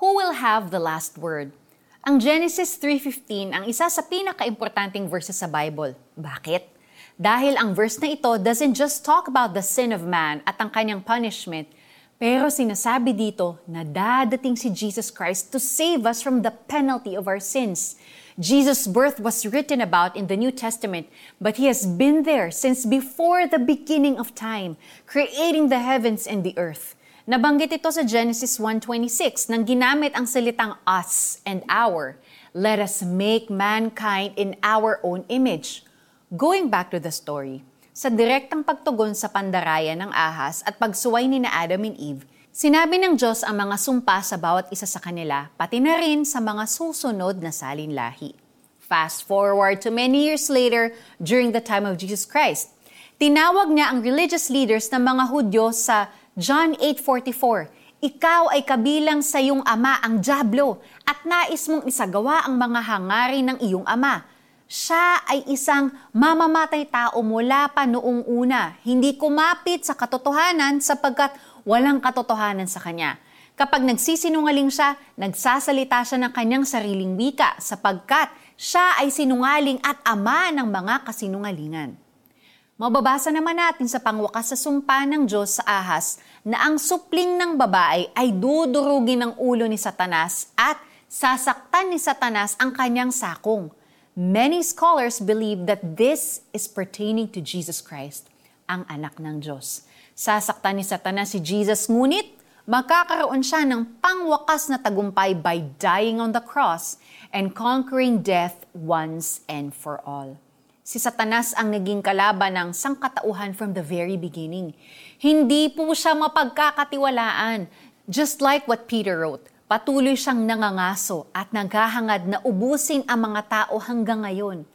Who will have the last word? Ang Genesis 3.15 ang isa sa pinaka-importanting verses sa Bible. Bakit? Dahil ang verse na ito doesn't just talk about the sin of man at ang kanyang punishment, pero sinasabi dito na dadating si Jesus Christ to save us from the penalty of our sins. Jesus' birth was written about in the New Testament, but he has been there since before the beginning of time, creating the heavens and the earth. Nabanggit ito sa Genesis 1.26 nang ginamit ang salitang us and our. Let us make mankind in our own image. Going back to the story, sa direktang pagtugon sa pandarayan ng ahas at pagsuway ni na Adam and Eve, sinabi ng Diyos ang mga sumpa sa bawat isa sa kanila, pati na rin sa mga susunod na salinlahi. Fast forward to many years later, during the time of Jesus Christ, tinawag niya ang religious leaders ng mga Hudyo sa John 8.44, Ikaw ay kabilang sa iyong ama ang Diablo at nais mong isagawa ang mga hangarin ng iyong ama. Siya ay isang mamamatay tao mula pa noong una, hindi kumapit sa katotohanan sapagkat walang katotohanan sa kanya. Kapag nagsisinungaling siya, nagsasalita siya ng kanyang sariling wika sapagkat siya ay sinungaling at ama ng mga kasinungalingan. Mababasa naman natin sa pangwakas sa sumpa ng Diyos sa ahas na ang supling ng babae ay dudurugin ng ulo ni Satanas at sasaktan ni Satanas ang kanyang sakong. Many scholars believe that this is pertaining to Jesus Christ, ang anak ng Diyos. Sasaktan ni Satanas si Jesus ngunit magkakaroon siya ng pangwakas na tagumpay by dying on the cross and conquering death once and for all. Si Satanas ang naging kalaban ng sangkatauhan from the very beginning. Hindi po siya mapagkakatiwalaan. Just like what Peter wrote, patuloy siyang nangangaso at naghahangad na ubusin ang mga tao hanggang ngayon.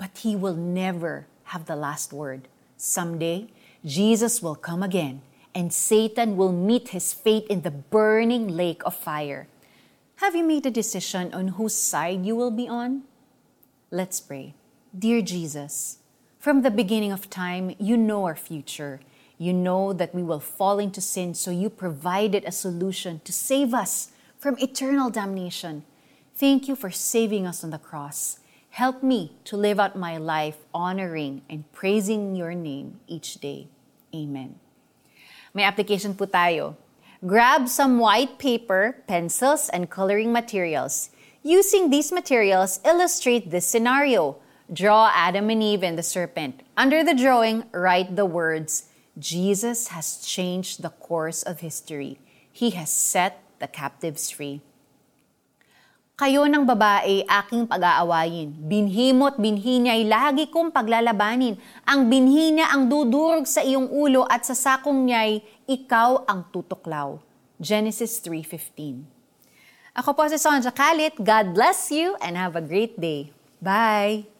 But he will never have the last word. Someday, Jesus will come again and Satan will meet his fate in the burning lake of fire. Have you made a decision on whose side you will be on? Let's pray. Dear Jesus, from the beginning of time, you know our future. You know that we will fall into sin, so you provided a solution to save us from eternal damnation. Thank you for saving us on the cross. Help me to live out my life honoring and praising your name each day. Amen. May application po tayo. Grab some white paper, pencils, and coloring materials. Using these materials, illustrate this scenario. Draw Adam and Eve and the serpent. Under the drawing, write the words, Jesus has changed the course of history. He has set the captives free. Kayo ng babae, aking pag-aawayin. Binhi mo't binhi niya'y lagi kong paglalabanin. Ang binhi niya ang dudurog sa iyong ulo at sa sakong niya'y ikaw ang tutuklaw. Genesis 3.15 Ako po si Sonja Kalit. God bless you and have a great day. Bye!